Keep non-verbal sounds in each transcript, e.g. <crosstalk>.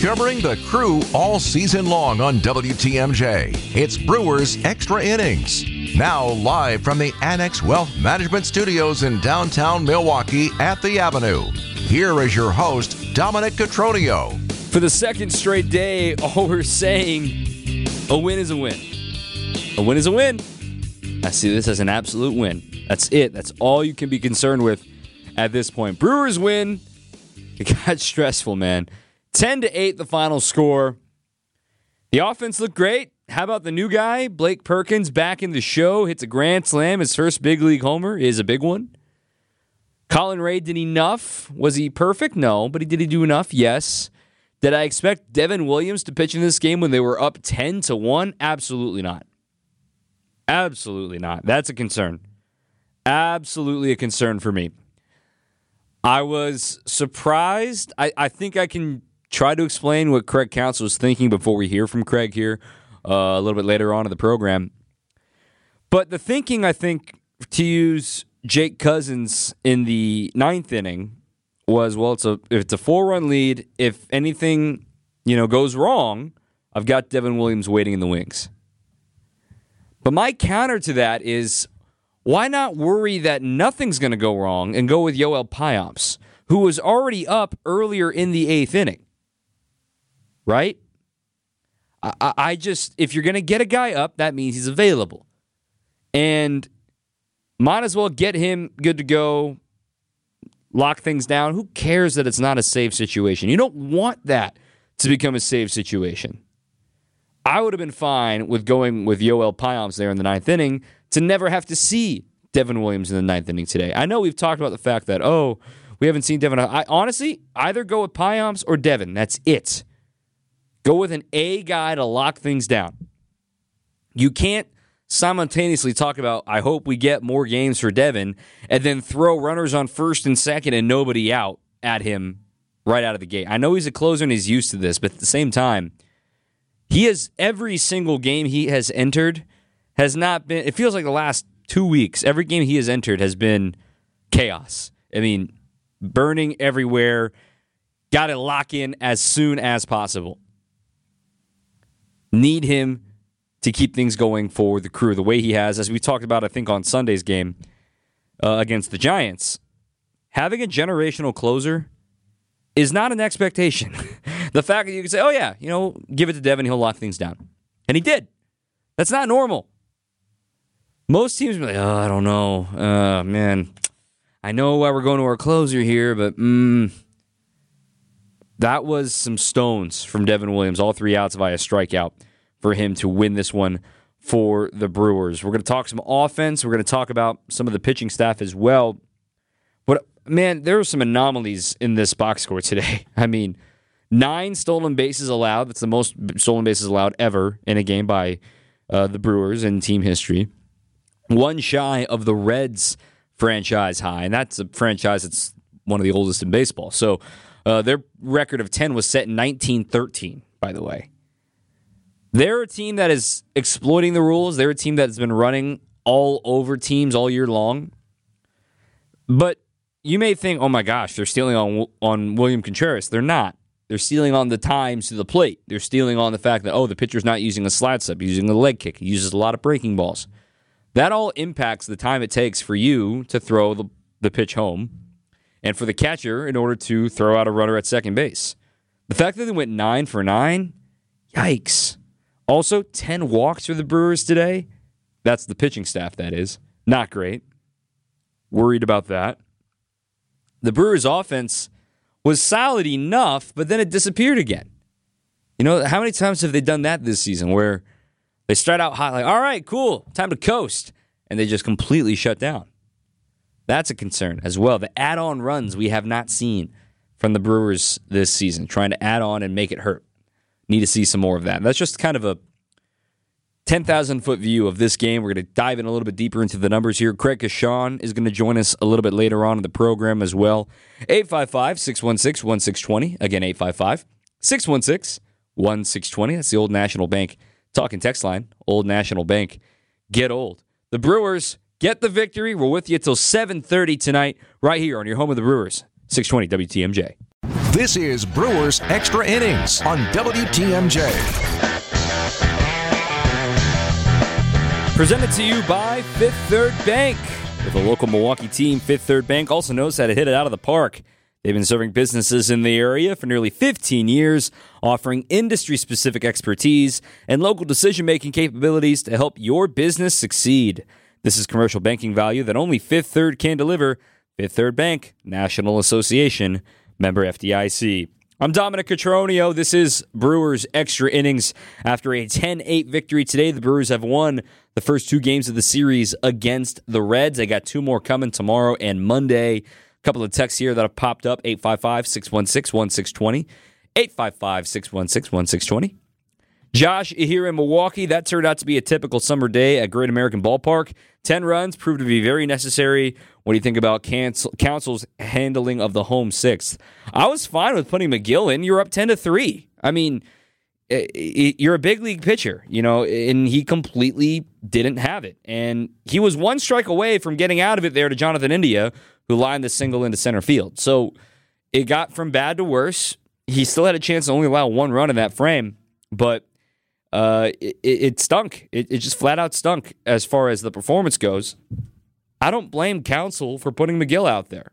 Covering the crew all season long on WTMJ. It's Brewers Extra Innings. Now, live from the Annex Wealth Management Studios in downtown Milwaukee at the Avenue. Here is your host, Dominic Cotroneo. For the second straight day, <laughs> all we're saying a win is a win. A win is a win. I see this as an absolute win. That's it. That's all you can be concerned with at this point. Brewers win. It got <laughs> stressful, man. 10 to 8 the final score. The offense looked great. How about the new guy, Blake Perkins, back in the show, hits a grand slam. His first big league homer is a big one. Colin Rea did enough. Was he perfect? No, but he did he do enough? Yes. Did I expect Devin Williams to pitch in this game when they were up 10 to 1? Absolutely not. Absolutely not. That's a concern. Absolutely a concern for me. I was surprised. I, I think I can try to explain what Craig Counsell was thinking before we hear from Craig here uh, a little bit later on in the program. But the thinking, I think, to use Jake Cousins in the ninth inning was well, it's a if it's a four run lead. If anything, you know, goes wrong, I've got Devin Williams waiting in the wings. But my counter to that is why not worry that nothing's going to go wrong and go with Yoel Payamps, who was already up earlier in the eighth inning? Right? I, I just, if you're going to get a guy up, that means he's available. And might as well get him good to go, lock things down. Who cares that it's not a safe situation? You don't want that to become a safe situation. I would have been fine with going with Yoel Payamps there in the ninth inning to never have to see Devin Williams in the ninth inning today. I know we've talked about the fact that, oh, we haven't seen Devin. I honestly either go with Payamps or Devin. That's it. Go with an A guy to lock things down. You can't simultaneously talk about, I hope we get more games for Devin, and then throw runners on first and second and nobody out at him right out of the gate. I know he's a closer and he's used to this, but at the same time, he has every single game he has entered has not been, it feels like the last two weeks, every game he has entered has been chaos. I mean, burning everywhere. Got to lock in as soon as possible need him to keep things going for the crew the way he has, as we talked about, I think, on Sunday's game uh, against the Giants. Having a generational closer is not an expectation. <laughs> the fact that you can say, oh, yeah, you know, give it to Devin, he'll lock things down. And he did. That's not normal. Most teams be like, oh, I don't know. Uh, man, I know why we're going to our closer here, but mm, that was some stones from Devin Williams, all three outs via strikeout for him to win this one for the Brewers. We're going to talk some offense. We're going to talk about some of the pitching staff as well. But man, there were some anomalies in this box score today. <laughs> I mean, nine stolen bases allowed. That's the most stolen bases allowed ever in a game by uh, the Brewers in team history. One shy of the Reds franchise high, and that's a franchise that's one of the oldest in baseball. So uh, their record of 10 was set in 1913, by the way. They're a team that is exploiting the rules. They're a team that's been running all over teams all year long. But you may think, oh my gosh, they're stealing on, on William Contreras. They're not. They're stealing on the times to the plate. They're stealing on the fact that, oh, the pitcher's not using a slide step, using a leg kick. He uses a lot of breaking balls. That all impacts the time it takes for you to throw the, the pitch home and for the catcher in order to throw out a runner at second base. The fact that they went nine for nine, yikes. Also, 10 walks for the Brewers today. That's the pitching staff, that is. Not great. Worried about that. The Brewers' offense was solid enough, but then it disappeared again. You know, how many times have they done that this season where they start out hot, like, all right, cool, time to coast, and they just completely shut down? That's a concern as well. The add on runs we have not seen from the Brewers this season, trying to add on and make it hurt. Need to see some more of that. That's just kind of a 10,000 foot view of this game. We're going to dive in a little bit deeper into the numbers here. Craig Coshun is going to join us a little bit later on in the program as well. 855 616 1620. Again, 855 616 1620. That's the Old National Bank talking text line. Old National Bank. Get old. The Brewers get the victory. We're with you till 7:30 tonight, right here on your home of the Brewers, 620 WTMJ. This is Brewers Extra Innings on WTMJ. Presented to you by Fifth Third Bank. With a local Milwaukee team, Fifth Third Bank also knows how to hit it out of the park. They've been serving businesses in the area for nearly 15 years, offering industry specific expertise and local decision making capabilities to help your business succeed. This is commercial banking value that only Fifth Third can deliver. Fifth Third Bank, National Association, member FDIC. I'm Dominic Cotroneo. This is Brewers Extra Innings. After a 10 8 victory today, the Brewers have won the first two games of the series against the Reds. They got two more coming tomorrow and Monday. Couple of texts here that have popped up 855 616 1620. 855 616 1620. Josh here in Milwaukee. That turned out to be a typical summer day at Great American Ballpark. 10 runs proved to be very necessary. What do you think about cancel, Counsell's handling of the home sixth? I was fine with putting Megill in. You're up 10 to 3. I mean, you're a big league pitcher, you know, and he completely didn't have it. And he was one strike away from getting out of it there to Jonathan India, who lined the single into center field. So it got from bad to worse. He still had a chance to only allow one run in that frame, but uh, it, it, stunk. It, it just flat out stunk as far as the performance goes. I don't blame Counsell for putting Megill out there.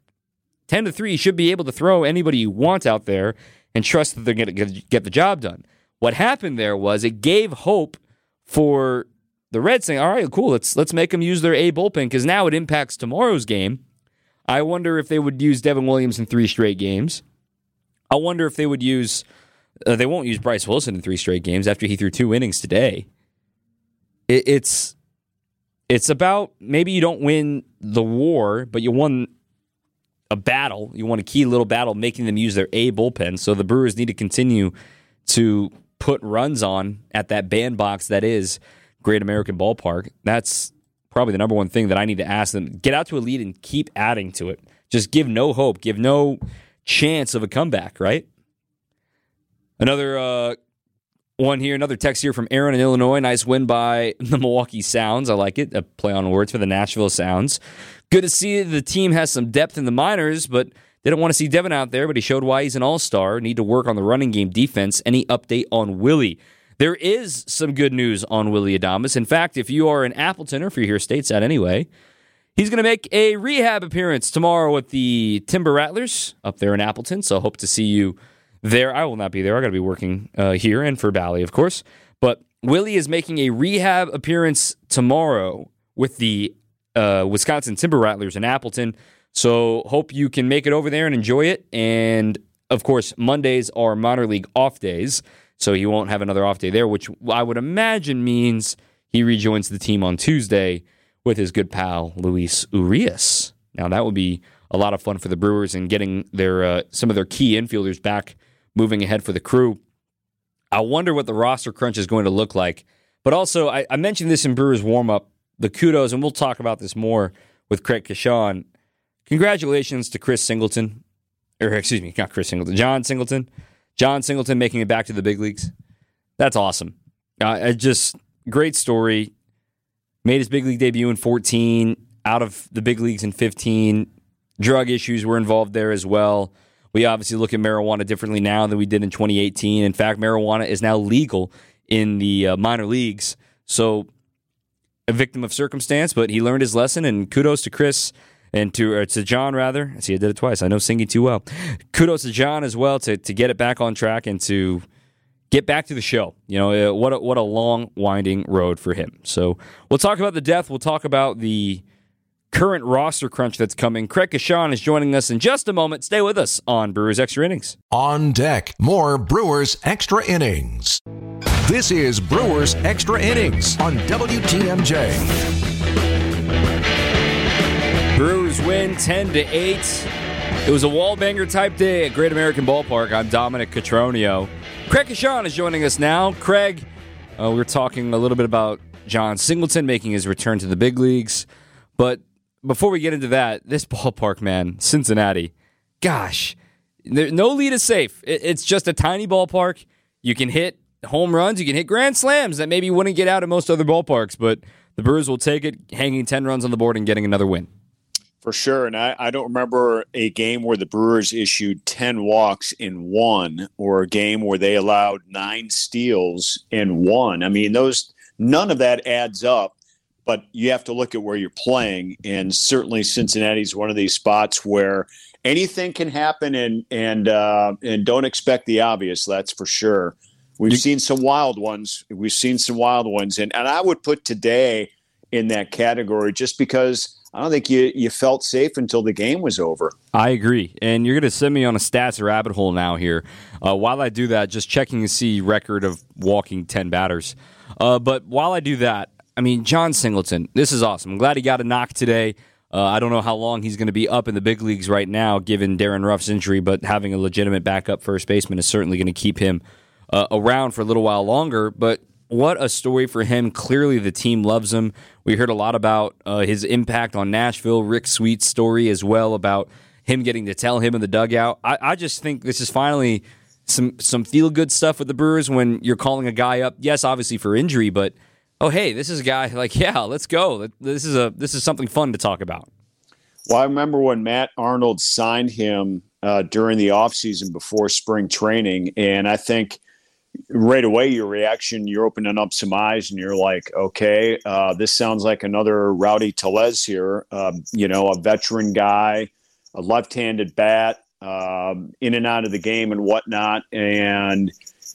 10 to 3, you should be able to throw anybody you want out there and trust that they're going to get the job done. What happened there was it gave hope for the Reds saying, all right, cool, let's, let's make them use their A bullpen because now it impacts tomorrow's game. I wonder if they would use Devin Williams in three straight games. I wonder if they would use uh, they won't use Bryce Wilson in three straight games after he threw two innings today. It, it's it's about maybe you don't win the war, but you won a battle. You won a key little battle, making them use their A bullpen. So the Brewers need to continue to put runs on at that bandbox that is Great American Ballpark. That's probably the number one thing that I need to ask them. Get out to a lead and keep adding to it. Just give no hope, give no chance of a comeback, right? Another uh, one here, another text here from Aaron in Illinois. Nice win by <laughs> the Milwaukee Sounds. I like it. A play on words for the Nashville Sounds. Good to see the team has some depth in the minors, but they don't want to see Devin out there, but he showed why he's an all star. Need to work on the running game defense. Any update on Willie? There is some good news on Willy Adames. In fact, if you are in Appleton, or if you're here stateside anyway, he's going to make a rehab appearance tomorrow with the Timber Rattlers up there in Appleton. So hope to see you there. I will not be there. I got to be working uh, here and for Bally, of course. But Willie is making a rehab appearance tomorrow with the uh, Wisconsin Timber Rattlers in Appleton. So hope you can make it over there and enjoy it. And of course, Mondays are minor league off days, so he won't have another off day there, which I would imagine means he rejoins the team on Tuesday with his good pal Luis Urias. Now that would be a lot of fun for the Brewers and getting their uh, some of their key infielders back moving ahead for the crew. I wonder what the roster crunch is going to look like. But also, I, I mentioned this in Brewers warm up the kudos, and we'll talk about this more with Craig Coshun. Congratulations to Chris Singleton, or excuse me, not Chris Singleton, John Singleton. John Singleton making it back to the big leagues. That's awesome. Uh, just great story. Made his big league debut in 14, out of the big leagues in 15. Drug issues were involved there as well. We obviously look at marijuana differently now than we did in 2018. In fact, marijuana is now legal in the uh, minor leagues. So, a victim of circumstance, but he learned his lesson. And kudos to Chris and to to John rather. See, I did it twice. I know singing too well. Kudos to John as well to to get it back on track and to get back to the show. You know, uh, what a, what a long winding road for him. So we'll talk about the death. We'll talk about the current roster crunch that's coming. Craig Coshun is joining us in just a moment. Stay with us on Brewers Extra Innings. On deck, more Brewers Extra Innings. This is Brewers Extra Innings on WTMJ. Brewers win 10 to 8. It was a wall banger type day at Great American Ballpark. I'm Dominic Cotroneo. Craig Coshun is joining us now. Craig, uh, we we're talking a little bit about John Singleton making his return to the big leagues. But before we get into that, this <laughs> ballpark, man, Cincinnati, gosh, there, no lead is safe. It, it's just a tiny ballpark. You can hit home runs, you can hit grand slams that maybe wouldn't get out at most other ballparks, but the Brewers will take it, hanging 10 runs on the board and getting another win. For sure. And I, I don't remember a game where the Brewers issued 10 walks in one or a game where they allowed nine steals in one. I mean, those none of that adds up, but you have to look at where you're playing. And certainly Cincinnati is one of these spots where anything can happen and and uh, and don't expect the obvious, that's for sure. We've seen some wild ones. We've seen some wild ones. And and I would put today in that category just because I don't think you, you felt safe until the game was over. I agree. And you're going to send me on a stats rabbit hole now here. Uh, while I do that, just checking to see record of walking 10 batters. Uh, but while I do that, I mean, John Singleton, this is awesome. I'm glad he got a knock today. Uh, I don't know how long he's going to be up in the big leagues right now, given Darin Ruf's injury, but having a legitimate backup first baseman is certainly going to keep him uh, around for a little while longer. But what a story for him. Clearly, the team loves him. We heard a lot about uh, his impact on Nashville, Rick Sweet's story as well about him getting to tell him in the dugout. I, I just think this is finally some some feel good stuff with the Brewers when you're calling a guy up. Yes, obviously for injury, but oh hey, this is a guy like <laughs> yeah, let's go. This is a this is something fun to talk about. Well, I remember when Matt Arnold signed him uh, during the offseason before spring training, and I think right away your reaction you're opening up some eyes and you're like okay uh, this sounds like another rowdy Tellez here um, you know a veteran guy a left-handed bat um, in and out of the game and whatnot. And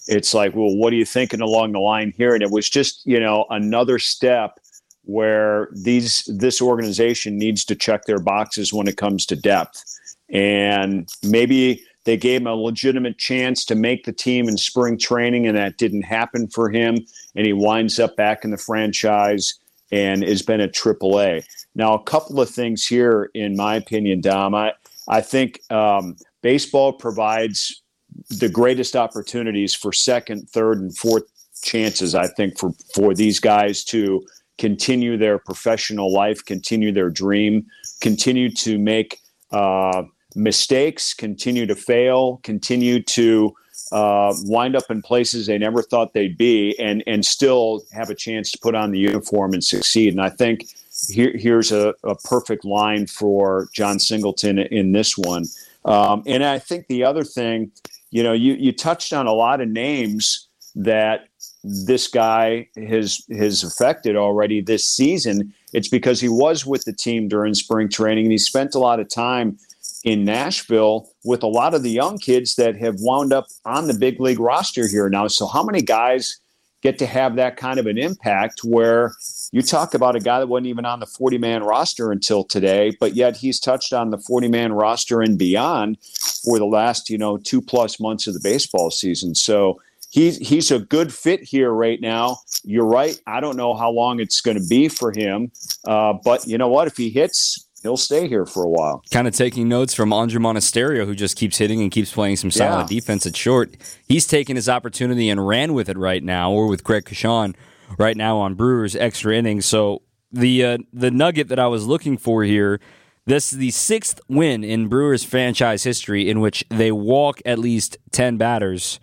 it's like well what are you thinking along the line here? And it was just you know another step where these this organization needs to check their boxes when it comes to depth. And maybe they gave him a legitimate chance to make the team in spring training, and that didn't happen for him. And he winds up back in the franchise and has been at AAA. Now, a couple of things here, in my opinion, Dom. I, I think um, baseball provides the greatest opportunities for second, third, and fourth chances, I think, for, for these guys to continue their professional life, continue their dream, continue to make uh, mistakes, continue to fail, continue to uh, wind up in places they never thought they'd be, and and still have a chance to put on the uniform and succeed. And I think here, here's a, a perfect line for John Singleton in this one. Um, and I think the other thing, you know, you you touched on a lot of names that this guy has has affected already this season. It's because he was with the team during spring training and he spent a lot of time in Nashville with a lot of the young kids that have wound up on the big league roster here now. So, how many guys get to have that kind of an impact where you talk about a guy that wasn't even on the 40 man roster until today, but yet he's touched on the 40 man roster and beyond for the last, you know, two plus months of the baseball season. So, He's, he's a good fit here right now. You're right. I don't know how long it's going to be for him. Uh, but you know what? If he hits he'll stay here for a while. Kind of taking notes from Andruw Monasterio, who just keeps hitting and keeps playing some solid yeah. defense at short. He's taken his opportunity and ran with it right now, or with Craig Coshun right now on Brewers extra innings. So the uh, the nugget that I was looking for here. This is the sixth win in Brewers franchise history in which they walk at least 10 batters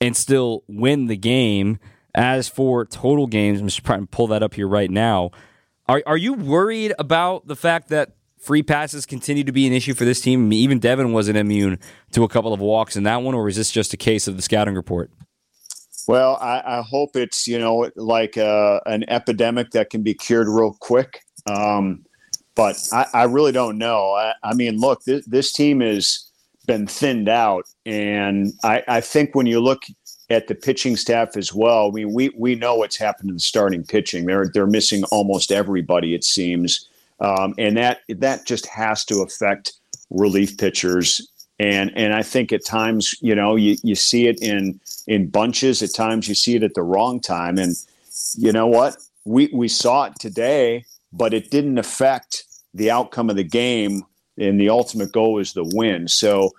and still win the game. As for total games, I'm just trying to pull that up here right now. Are, are you worried about the fact that free passes continue to be an issue for this team. I mean, even Devin wasn't immune to a couple of walks in that one, or is this just a case of the scouting report? Well, I, I hope it's you know like uh, an epidemic that can be cured real quick. Um, but I, I, really don't know. I, I mean, look, this, this, team has been thinned out, and I, I think when you look at the pitching staff as well, I mean, we we know what's happened to the starting pitching. They're they're missing almost everybody, it seems um, and that that just has to affect relief pitchers. And and I think at times, you know, you, you see it in in bunches. At times, you see it at the wrong time. And you know what? We we saw it today, but it didn't affect the outcome of the game. And the ultimate goal is the win. So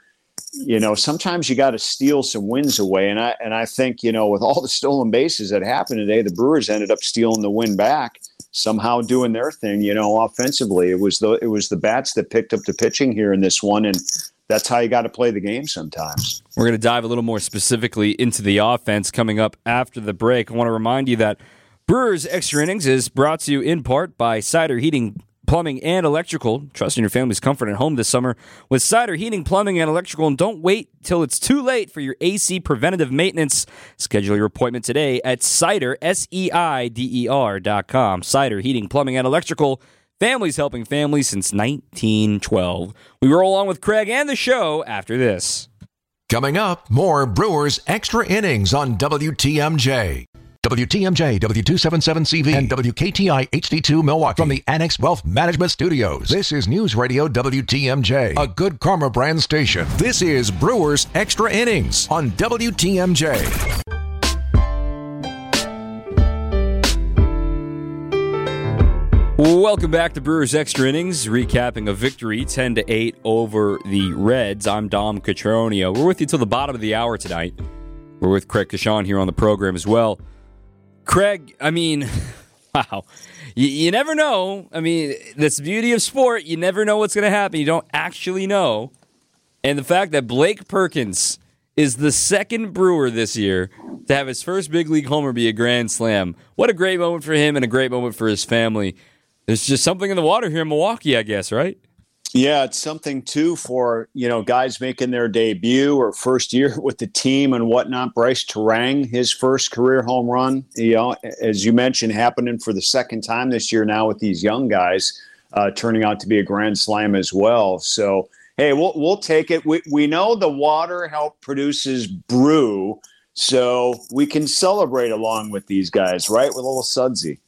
you know, sometimes you got to steal some wins away. And I and I think you know, with all the stolen bases that happened today, the Brewers ended up stealing the win back somehow doing their thing, you know, offensively. It was the it was the bats that picked up the pitching here in this one, and that's how you got to play the game sometimes. We're going to dive a little more specifically into the offense coming up after the break. I want to remind you that Brewers Extra Innings is brought to you in part by Seider Heating, Plumbing, and Electrical. Trust in your family's comfort at home this summer with Seider Heating, Plumbing, and Electrical. And don't wait till it's too late for your AC preventative maintenance. Schedule your appointment today at Seider, S E I D E R dot com. Seider Heating, Plumbing, and Electrical. Families helping families since 1912. We roll on with Craig and the show after this. Coming up, more Brewers Extra Innings on WTMJ. WTMJ, W277CV, and WKTI HD2 Milwaukee from the Annex Wealth Management Studios. This is News Radio WTMJ, a good karma brand station. This is Brewers Extra Innings on WTMJ. Welcome back to Brewers Extra Innings, recapping a victory 10 to 8 over the Reds. I'm Dom Cotroneo. We're with you till the bottom of the hour tonight. We're with Craig Coshun here on the program as well. Craig, I mean, <laughs> wow. You, you never know. I mean, that's the beauty of sport. You never know what's going to happen. You don't actually know. And the fact that Blake Perkins is the second Brewer this year to have his first big league homer be a grand slam. What a great moment for him and a great moment for his family. There's just something in the water here in Milwaukee, I guess, right? Yeah, it's something too for you know guys making their debut or first year <laughs> with the team and whatnot. Brice Turang, his first career home run, you know, as you mentioned, happening for the second time this year now with these young guys, uh, turning out to be a grand slam as well. So hey, we'll we'll take it. We we know the water help produces brew, so we can celebrate along with these guys, right? With a little sudsy.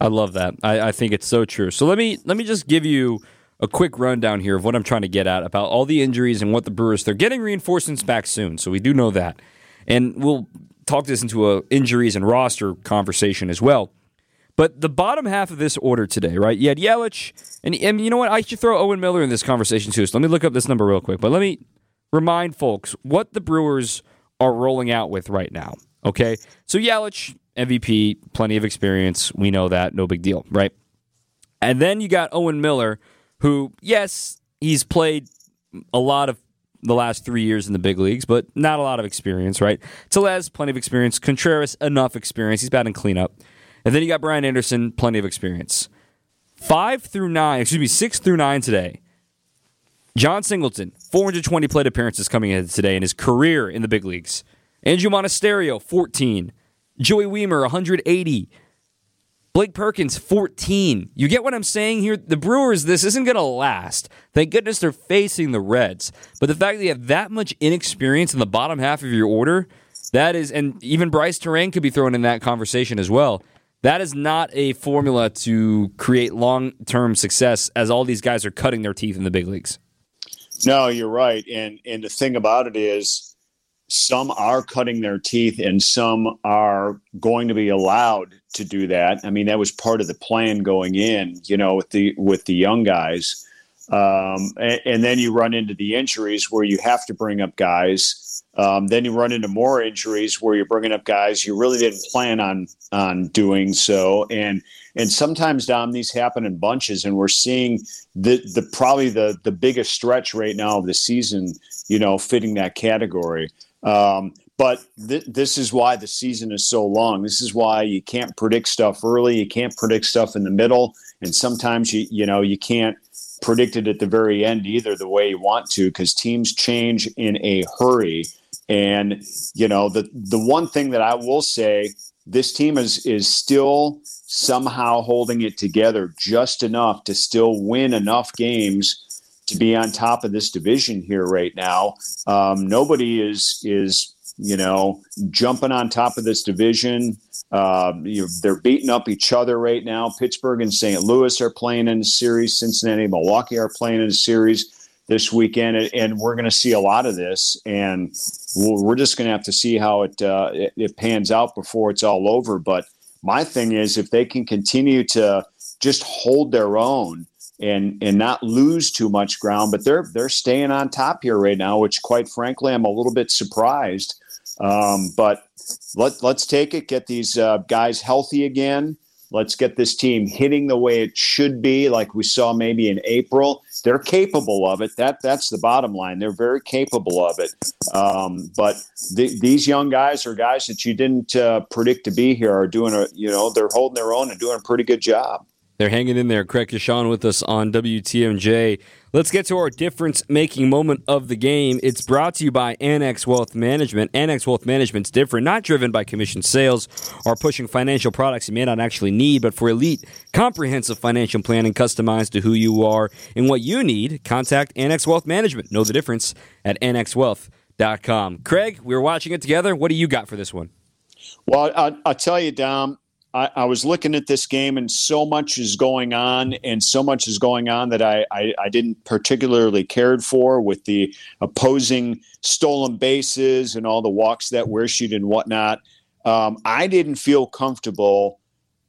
I love that. I, I think it's so true. So let me let me just give you a quick rundown here of what I'm trying to get at about all the injuries and what the Brewers they're getting reinforcements back soon. So we do know that, and we'll talk this into a injuries and roster conversation as well. But the bottom half of this order today, right? You had Yelich, and, and you know what? I should throw Owen Miller in this conversation too. So let me look up this number real quick. But let me remind folks what the Brewers are rolling out with right now. Okay, so Yelich, MVP, plenty of experience. We know that, no big deal, right? And then you got Owen Miller, who, yes, he's played a lot of the last three years in the big leagues, but not a lot of experience, right? Tellez, plenty of experience. Contreras, enough experience. He's batting cleanup. And then you got Brian Anderson, plenty of experience. Five through nine, excuse me, six through nine today. John Singleton, 420 plate appearances coming in today in his career in the big leagues. Andruw Monasterio, 14. Joey Wiemer, 180. Blake Perkins, 14. You get what I'm saying here? The Brewers, this isn't going to last. Thank goodness they're facing the Reds. But the fact that you have that much inexperience in the bottom half of your order, that is, and even Brice Turang could be thrown in that conversation as well. That is not a formula to create long term success as all these guys are cutting their teeth in the big leagues. No, you're right. And and the thing about it is some are cutting their teeth and some are going to be allowed to do that. I mean, that was part of the plan going in, you know, with the with the young guys. Um, and, and, then you run into the injuries where you have to bring up guys. Um, then you run into more injuries where you're bringing up guys you really didn't plan on on doing so. And and sometimes Dom, these happen in bunches, and we're seeing the the probably the the biggest stretch right now of the season. You know, fitting that category. Um, but th- this is why the season is so long. This is why you can't predict stuff early. You can't predict stuff in the middle, and sometimes you you know you can't predict it at the very end either the way you want to because teams change in a hurry. And you know the the one thing that I will say, this team is is still somehow holding it together just enough to still win enough games to be on top of this division here right now. Um, nobody is is you know jumping on top of this division. Uh, you they're beating up each other right now. Pittsburgh and St. Louis are playing in a series. Cincinnati, Milwaukee are playing in a series this weekend, and we're going to see a lot of this. And we're just going to have to see how it, uh, it it pans out before it's all over. But my thing is, if they can continue to just hold their own and and not lose too much ground. But they're they're staying on top here right now, which quite frankly I'm a little bit surprised. Um, but let let's take it, get these uh, guys healthy again. Let's get this team hitting the way it should be, like we saw maybe in April. They're capable of it. That that's the bottom line. They're very capable of it. Um, but th- these young guys are guys that you didn't uh, predict to be here are doing a you know they're holding their own and doing a pretty good job. They're hanging in there. Craig Coshun with us on WTMJ. Let's get to our difference making moment of the game. It's brought to you by Annex Wealth Management. Annex Wealth Management's different, not driven by commission sales or pushing financial products you may not actually need, but for elite, comprehensive financial planning customized to who you are and what you need. Contact Annex Wealth Management. Know the difference at annexwealth.com. Craig, we were watching it together. What do you got for this one? Well, I, will tell you, Dom, I, I, was looking at this game and so much is going on and so much is going on that I, I, I didn't particularly cared for with the opposing stolen bases and all the walks that were issued and whatnot. Um, I didn't feel comfortable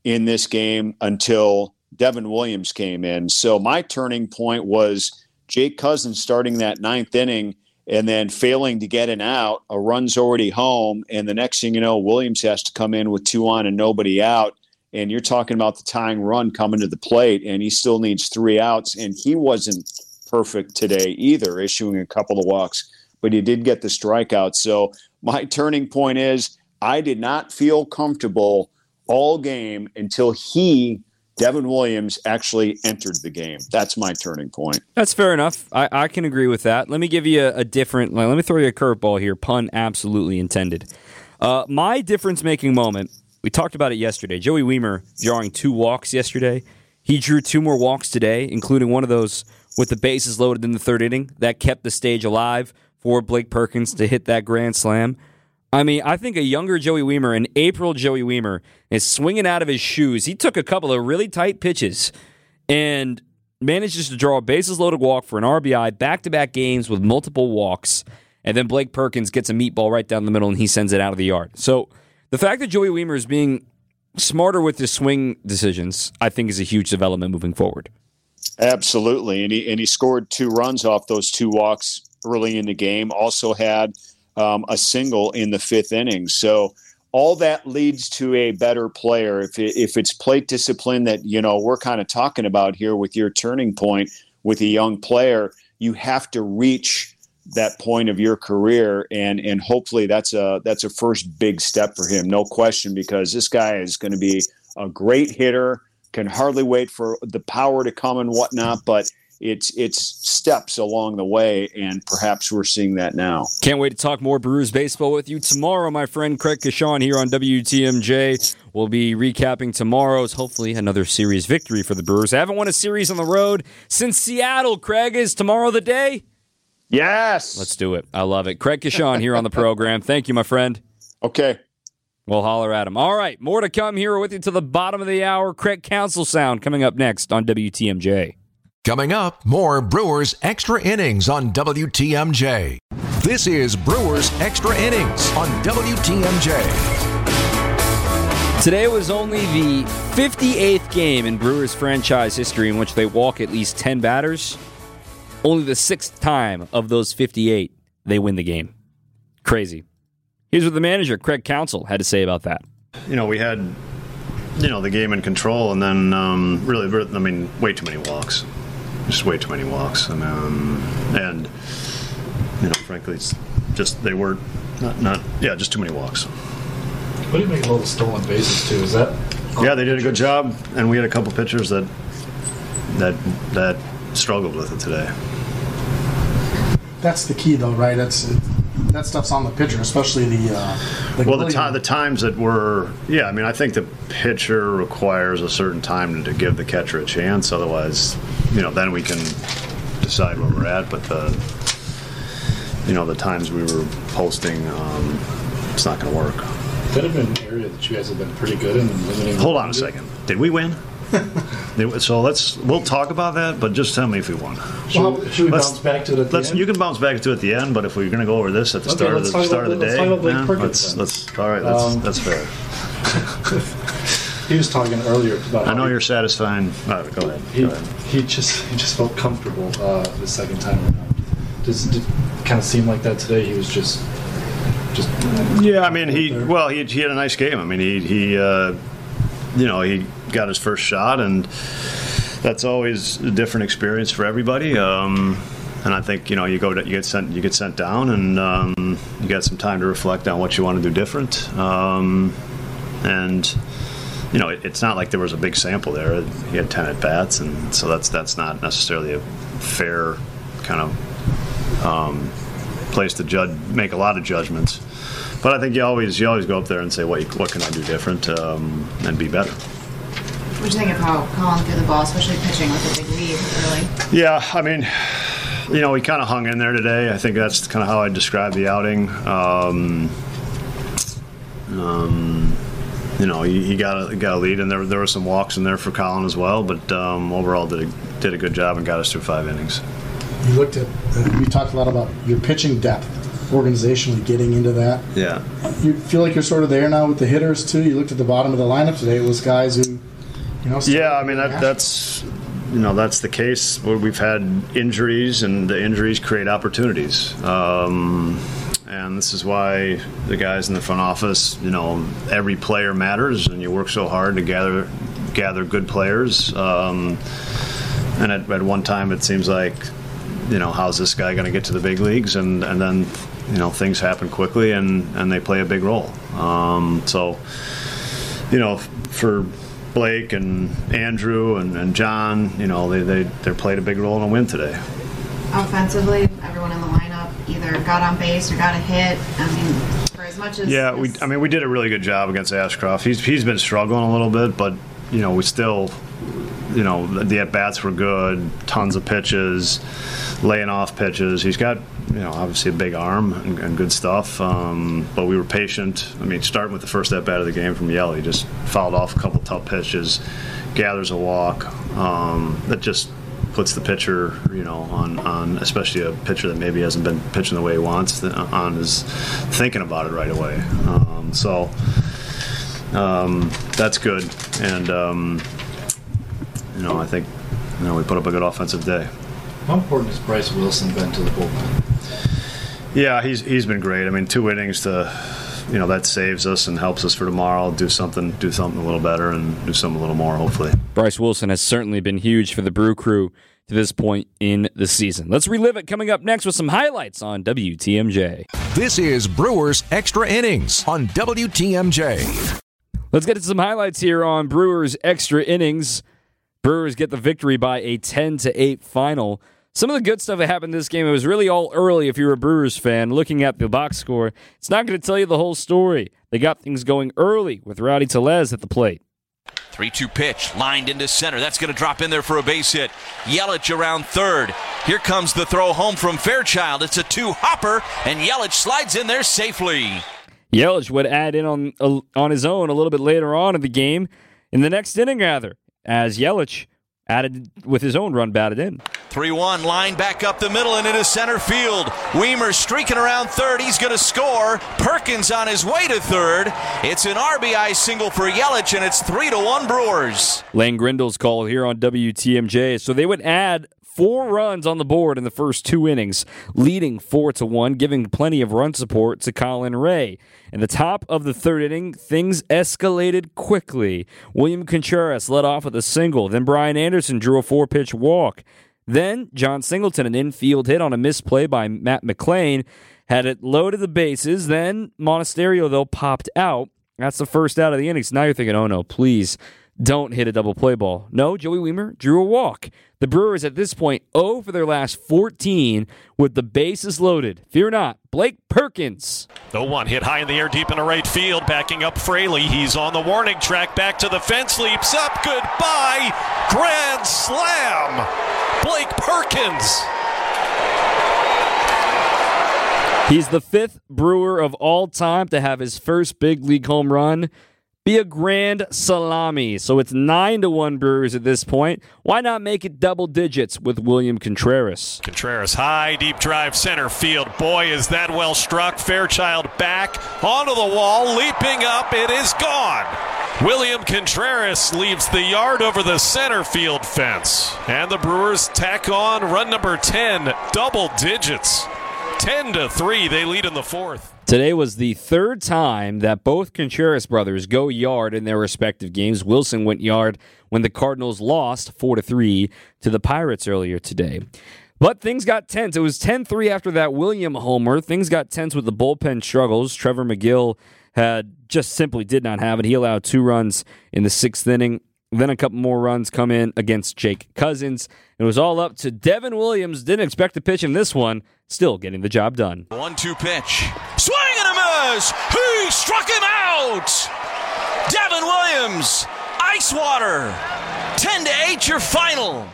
in this game until Devin Williams came in. So my turning point was Jake Cousins starting that ninth inning – and then failing to get an out, a run's already home, and the next thing you know, Williams has to come in with two on and nobody out. And you're talking about the tying run coming to the plate, and he still needs three outs, and he wasn't perfect today either, issuing a couple of walks, but he did get the strikeout. So my turning point is I did not feel comfortable all game until he Devin Williams actually entered the game. That's my turning point. That's fair enough. I, I can agree with that. Let me give you a, a different. Let me throw you a curveball here. Pun absolutely intended. Uh, my difference making moment. We talked about it yesterday. Joey Wiemer drawing two walks yesterday. He drew two more walks today, including one of those with the bases loaded in the third inning that kept the stage alive for Blake Perkins to hit that grand slam. I mean, I think a younger Joey Wiemer, an April Joey Wiemer, is swinging out of his shoes. He took a couple of really tight pitches and manages to draw a bases loaded walk for an RBI back to back games with multiple walks. And then Blake Perkins gets a meatball right down the middle and he sends it out of the yard. So the fact that Joey Wiemer is being smarter with his swing decisions, I think, is a huge development moving forward. Absolutely. And he, and he scored two runs off those two walks early in the game. Also had um, a single in the fifth inning. So all that leads to a better player. If it, if it's plate discipline that you know we're kind of talking about here with your turning point with a young player, you have to reach that point of your career and and hopefully that's a that's a first big step for him no question because this guy is going to be a great hitter can hardly wait for the power to come and whatnot but it's it's steps along the way, and perhaps we're seeing that now. Can't wait to talk more Brewers baseball with you tomorrow, my friend Craig Coshun here on WTMJ. We'll be recapping tomorrow's hopefully another series victory for the Brewers. I haven't won a series on the road since Seattle. Craig is tomorrow the day. Yes, let's do it. I love it. Craig Coshun here on the program. Thank you, my friend. Okay. We'll holler at him. All right, more to come here with you to the bottom of the hour. Craig Counsell Sound coming up next on WTMJ. Coming up, more Brewers Extra Innings on WTMJ. This is Brewers Extra Innings on WTMJ. Today was only the 58th game in Brewers franchise history in which they walk at least 10 batters. Only the sixth time of those 58 they win the game. Crazy. Here's what the manager, Craig Counsell, had to say about that. You know, we had, you know, the game in control and then um, really, I mean, way too many walks just way too many walks, and um, and you know, frankly, it's just they were not, not yeah, just too many walks. What do you make of all the stolen bases too? Is that yeah, they did a good job, and we had a couple pitchers that that that struggled with it today. That's the key, though, right? That's that stuff's on the pitcher, especially the. Uh, the well, the, time, the times that were, yeah. I mean, I think the pitcher requires a certain time to give the catcher a chance. Otherwise, you know, then we can decide where we're at. But the, you know, the times we were posting, um, it's not going to work. That have been an area that you guys have been pretty good in limiting. Hold on a second. Did we win? <laughs> so let's we'll talk about that, but just tell me if we won. Should, well, should we bounce back to it at the end? You can bounce back to it at the end, but if we're going to go over this at the okay, start of the start of the day, let's let's all right. That's um, that's fair. <laughs> he was talking earlier about. I know you're satisfying. go ahead. He, go ahead. he just he just felt comfortable uh, the second time around. Does it kind of seem like that today? He was just just. Yeah, I mean he well he, he had a nice game. I mean he he uh, you know he got his first shot, and that's always a different experience for everybody. Um, and I think you know you go to, you get sent you get sent down, and um, you got some time to reflect on what you want to do different. Um, and you know, it, it's not like there was a big sample there. He had ten at bats, and so that's that's not necessarily a fair kind of um, place to judge, make a lot of judgments. But I think you always you always go up there and say, what what can I do different um, and be better. What do you think of how Colin threw the ball, especially pitching with a big lead early? Yeah, I mean, you know, we kind of hung in there today. I think that's kind of how I describe the outing. Um, um, you know, he, he, got a got a lead, and there there were some walks in there for Colin as well. But um, overall, did a, did a good job and got us through five innings. You looked at, uh, we talked a lot about your pitching depth organizationally getting into that. Yeah. You feel like you're sort of there now with the hitters too. You looked at the bottom of the lineup today. It was guys who you know, yeah, I mean that, that's you know that's the case where we've had injuries, and the injuries create opportunities. Um, and this is why the guys in the front office, you know, every player matters, and you work so hard to gather gather good players. Um, and at, at, one time, it seems like, you know, how's this guy going to get to the big leagues? And and then, you know, things happen quickly, and and they play a big role. Um, so, you know, for Blake and Andrew and, and John, you know, they, they, they played a big role in a win today. Offensively, everyone in the lineup either got on base or got a hit. I mean, for as much as yeah, we I mean we did a really good job against Ashcraft. He's he's been struggling a little bit, but you know we still you know the at bats were good, tons of pitches, laying off pitches. He's got you know obviously a big arm and, and good stuff, um, but we were patient. I mean, starting with the first at bat of the game from Yell, he just fouled off a couple tough pitches, gathers a walk. Um, that just puts the pitcher, you know, on, on especially a pitcher that maybe hasn't been pitching the way he wants, on is thinking about it right away. Um, so um, that's good, and um, you know, I think you know we put up a good offensive day. How important has Bryce Wilson been to the bullpen? Yeah, he's he's been great. I mean, two innings to you know that saves us and helps us for tomorrow. Do something, do something a little better, and do something a little more. Hopefully, Bryce Wilson has certainly been huge for the Brew Crew to this point in the season. Let's relive it coming up next with some highlights on WTMJ. This is Brewers Extra Innings on WTMJ. Let's get to some highlights here on Brewers Extra Innings. Brewers get the victory by a 10 to 8 final. Some of the good stuff that happened in this game, it was really all early if you're a Brewers fan. Looking at the box score, it's not going to tell you the whole story. They got things going early with Rowdy Tellez at the plate. 3 2 pitch, lined into center. That's going to drop in there for a base hit. Yelich around third. Here comes the throw home from Fairchild. It's a two hopper, and Yelich slides in there safely. Yelich would add in on, uh, on his own a little bit later on in the game, in the next inning, rather, as Yelich added with his own run batted in. 3 1, line back up the middle and into center field. Wiemer streaking around third. He's going to score. Perkins on his way to third. It's an RBI single for Yelich, and it's 3 to 1 Brewers. Lane Grindle's call here on WTMJ. So they would add four runs on the board in the first two innings, leading four to one, giving plenty of run support to Colin Rea. In the top of the third inning, things escalated quickly. William Contreras led off with a single, then Brian Anderson drew a four pitch walk. Then John Singleton, an infield hit on a misplay by Matt McLain, had it to the bases. Then Monasterio, though, popped out. That's the first out of the innings. Now you're thinking, oh no, please don't hit a double play ball. No, Joey Wiemer drew a walk. The Brewers at this point 0 for their last 14 with the bases loaded. Fear not, Blake Perkins. The one hit high in the air deep into right field, backing up Fraley. He's on the warning track, back to the fence, leaps up, goodbye, grand slam. Blake Perkins. He's the fifth Brewer of all time to have his first big league home run be a grand salami. So it's 9 to 1 Brewers at this point. Why not make it double digits with William Contreras? Contreras high, deep drive center field. Boy, is that well struck. Fairchild back onto the wall, leaping up. It is gone. William Contreras leaves the yard over the center field fence. And the Brewers tack on run number 10, double digits. 10 to 3, they lead in the fourth. Today was the third time that both Contreras brothers go yard in their respective games. Willson went yard when the Cardinals lost 4 to 3 to the Pirates earlier today. But things got tense. It was 10 3 after that William Homer. Things got tense with the bullpen struggles. Trevor Megill had just simply did not have it. He allowed two runs in the sixth inning. Then a couple more runs come in against Jake Cousins. It was all up to Devin Williams. Didn't expect to pitch in this one. Still getting the job done. One two pitch. Swing and a miss. He struck him out. Devin Williams. Ice water. 10 to 8 your final.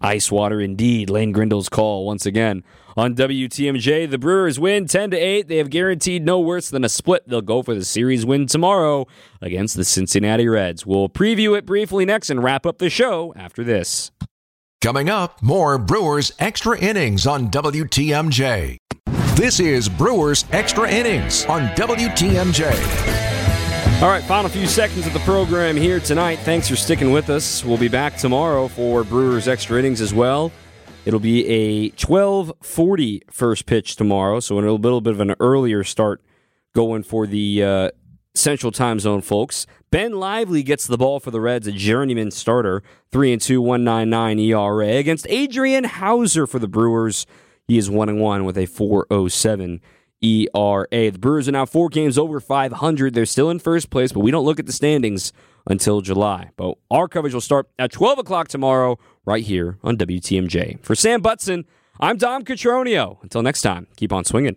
Ice water indeed. Lane Grindle's call once again on WTMJ. The Brewers win 10 to 8. They have guaranteed no worse than a split. They'll go for the series win tomorrow against the Cincinnati Reds. We'll preview it briefly next and wrap up the show after this. Coming up, more Brewers Extra Innings on WTMJ. This is Brewers Extra Innings on WTMJ. All right, final few seconds of the program here tonight. Thanks for sticking with us. We'll be back tomorrow for Brewers Extra Innings as well. It'll be a 12:40 first pitch tomorrow, so a little, bit of an earlier start going for the uh, Central Time Zone folks. Ben Lively gets the ball for the Reds, a journeyman starter, three and two, one nine nine ERA against Adrian Houser for the Brewers. He is one and one with a 407 ERA. The Brewers are now four games over 500. They're still in first place, but we don't look at the standings until July. But our coverage will start at 12 o'clock tomorrow, right here on WTMJ. For Sam Butson, I'm Dom Cotroneo. Until next time, keep on swinging.